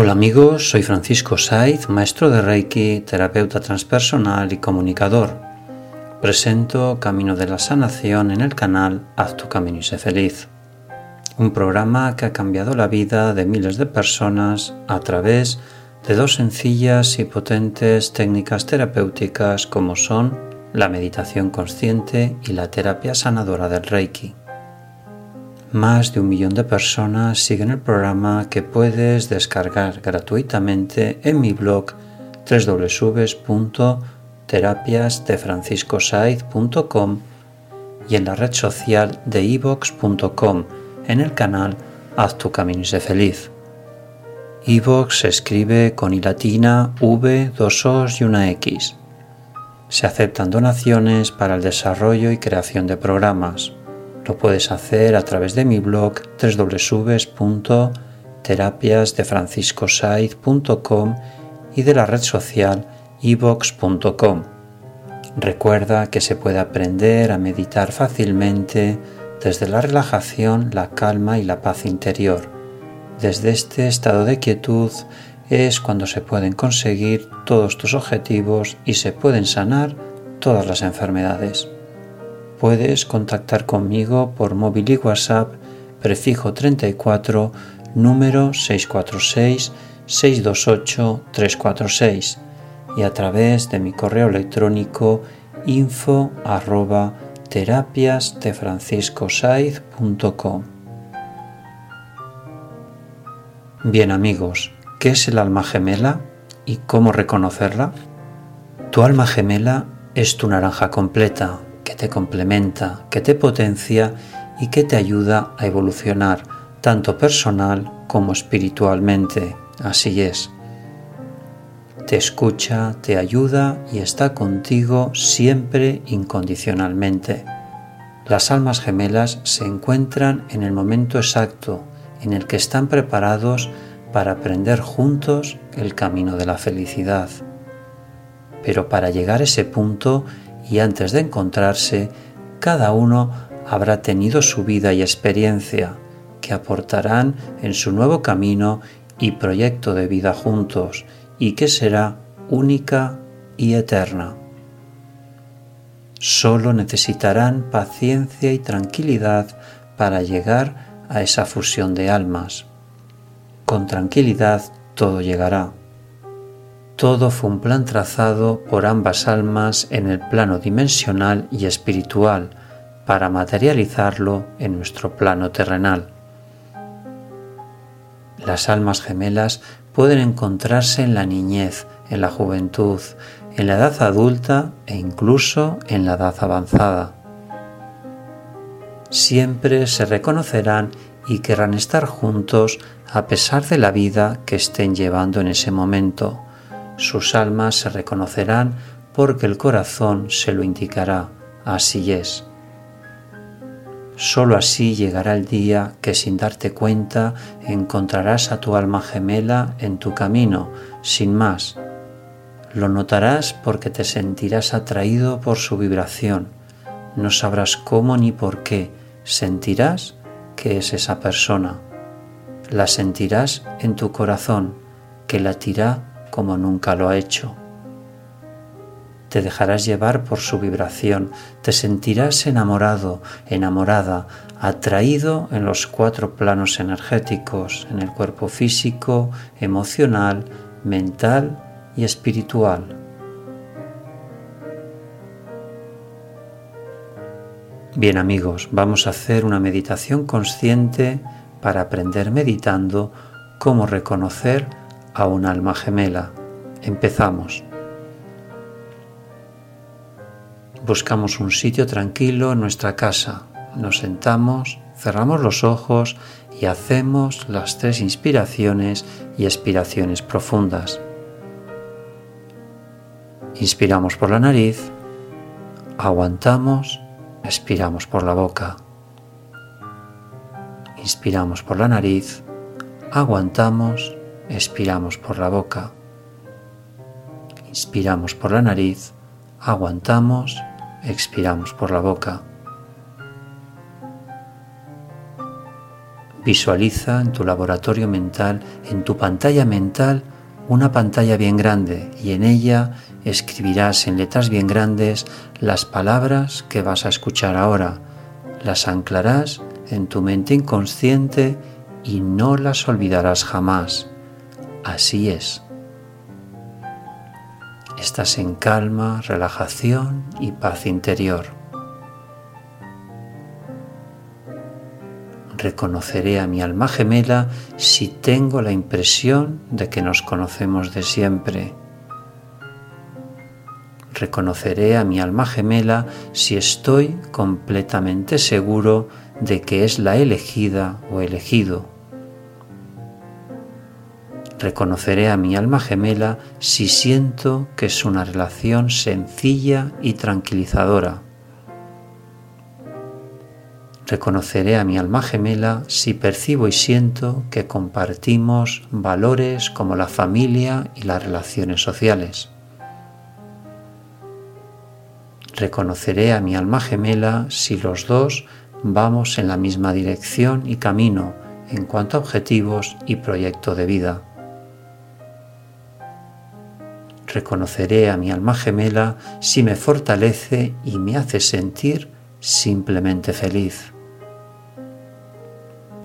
Hola amigos, soy Francisco Saiz, maestro de Reiki, terapeuta transpersonal y comunicador. Presento Camino de la Sanación en el canal Haz tu camino y sé feliz. Un programa que ha cambiado la vida de miles de personas a través de dos sencillas y potentes técnicas terapéuticas como son la meditación consciente y la terapia sanadora del Reiki. Más de un millón de personas siguen el programa que puedes descargar gratuitamente en mi blog www.terapiasdefranciscosaiz.com y en la red social de evox.com en el canal Haz tu camino y feliz. Evox se escribe con i latina, v, dos os y una x. Se aceptan donaciones para el desarrollo y creación de programas. Lo puedes hacer a través de mi blog www.terapiasdefranciscosaiz.com y de la red social evox.com. Recuerda que se puede aprender a meditar fácilmente desde la relajación, la calma y la paz interior. Desde este estado de quietud es cuando se pueden conseguir todos tus objetivos y se pueden sanar todas las enfermedades puedes contactar conmigo por móvil y WhatsApp prefijo 34 número 646 628 346 y a través de mi correo electrónico info arroba terapiasdefranciscosaiz.com Bien amigos, ¿qué es el alma gemela y cómo reconocerla? Tu alma gemela es tu naranja completa, que te complementa, que te potencia y que te ayuda a evolucionar tanto personal como espiritualmente. Así es. Te escucha, te ayuda y está contigo siempre incondicionalmente. Las almas gemelas se encuentran en el momento exacto en el que están preparados para aprender juntos el camino de la felicidad. Pero para llegar a ese punto y antes de encontrarse, cada uno habrá tenido su vida y experiencia que aportarán en su nuevo camino y proyecto de vida juntos y que será única y eterna. Solo necesitarán paciencia y tranquilidad para llegar a esa fusión de almas. Con tranquilidad todo llegará. Todo fue un plan trazado por ambas almas en el plano dimensional y espiritual para materializarlo en nuestro plano terrenal. Las almas gemelas pueden encontrarse en la niñez, en la juventud, en la edad adulta e incluso en la edad avanzada. Siempre se reconocerán y querrán estar juntos a pesar de la vida que estén llevando en ese momento sus almas se reconocerán porque el corazón se lo indicará, así es. Solo así llegará el día que sin darte cuenta encontrarás a tu alma gemela en tu camino, sin más. Lo notarás porque te sentirás atraído por su vibración. No sabrás cómo ni por qué, sentirás que es esa persona. la sentirás en tu corazón, que latirá como nunca lo ha hecho. Te dejarás llevar por su vibración, te sentirás enamorado, enamorada, atraído en los cuatro planos energéticos, en el cuerpo físico, emocional, mental y espiritual. Bien amigos, vamos a hacer una meditación consciente para aprender meditando cómo reconocer a un alma gemela. Empezamos. Buscamos un sitio tranquilo en nuestra casa. Nos sentamos, cerramos los ojos y hacemos las tres inspiraciones y expiraciones profundas. Inspiramos por la nariz, aguantamos, expiramos por la boca. Inspiramos por la nariz, aguantamos, expiramos por la boca. Inspiramos por la nariz, aguantamos, expiramos por la boca. Visualiza en tu laboratorio mental, en tu pantalla mental, una pantalla bien grande y en ella escribirás en letras bien grandes las palabras que vas a escuchar ahora. Las anclarás en tu mente inconsciente y no las olvidarás jamás. Así es. Estás en calma, relajación y paz interior. Reconoceré a mi alma gemela si tengo la impresión de que nos conocemos de siempre. Reconoceré a mi alma gemela si estoy completamente seguro de que es la elegida o elegido. Reconoceré a mi alma gemela si siento que es una relación sencilla y tranquilizadora. Reconoceré a mi alma gemela si percibo y siento que compartimos valores como la familia y las relaciones sociales. Reconoceré a mi alma gemela si los dos vamos en la misma dirección y camino en cuanto a objetivos y proyecto de vida. Reconoceré a mi alma gemela si me fortalece y me hace sentir simplemente feliz.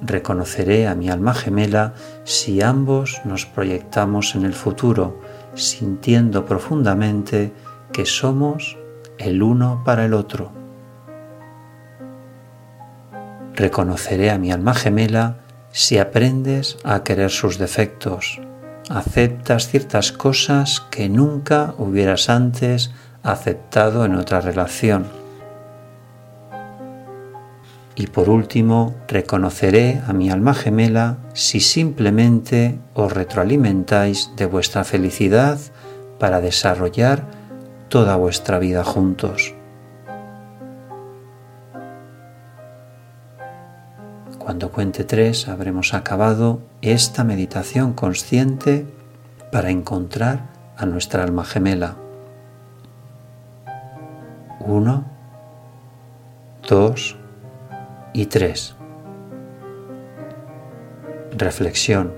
Reconoceré a mi alma gemela si ambos nos proyectamos en el futuro, sintiendo profundamente que somos el uno para el otro. Reconoceré a mi alma gemela si aprendes a querer sus defectos, aceptas ciertas cosas que nunca hubieras antes aceptado en otra relación. Y por último, reconoceré a mi alma gemela si simplemente os retroalimentáis de vuestra felicidad para desarrollar toda vuestra vida juntos. Cuando cuente tres habremos acabado esta meditación consciente para encontrar a nuestra alma gemela. Uno, dos y tres. Reflexión.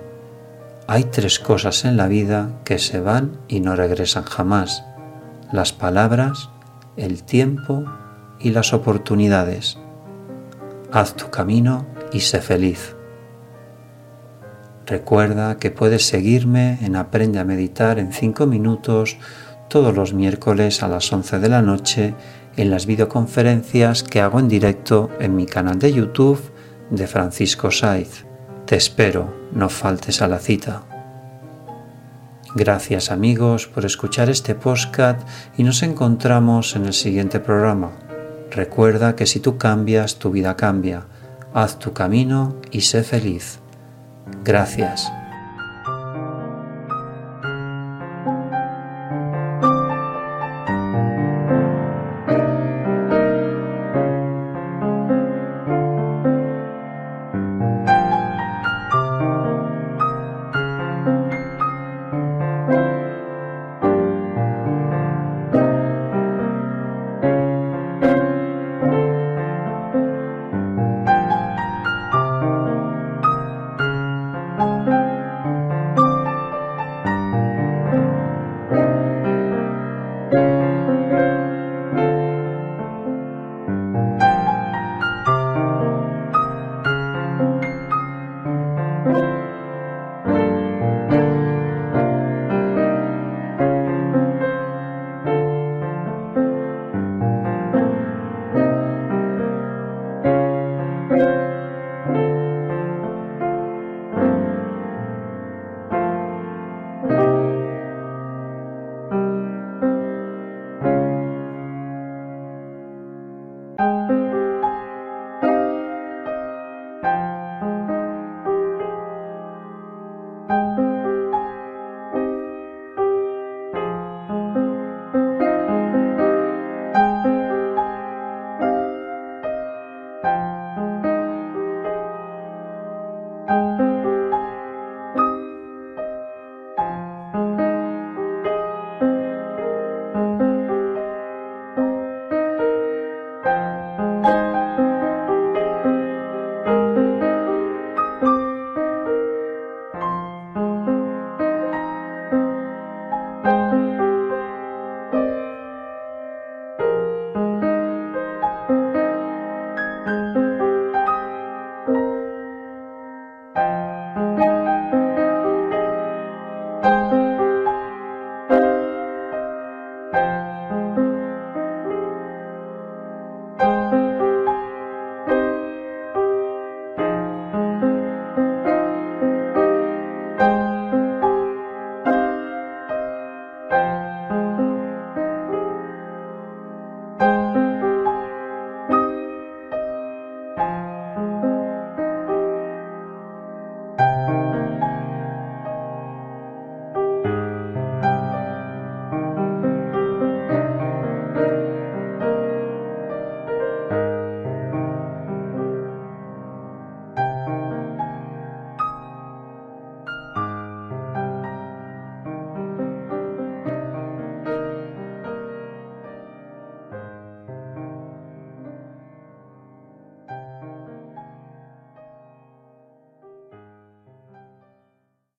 Hay tres cosas en la vida que se van y no regresan jamás. Las palabras, el tiempo y las oportunidades. Haz tu camino y sé feliz. Recuerda que puedes seguirme en Aprende a Meditar en 5 minutos todos los miércoles a las 11 de la noche en las videoconferencias que hago en directo en mi canal de YouTube de Francisco Saiz. Te espero, no faltes a la cita. Gracias amigos por escuchar este podcast y nos encontramos en el siguiente programa. Recuerda que si tú cambias, tu vida cambia haz tu camino y sé feliz. Gracias.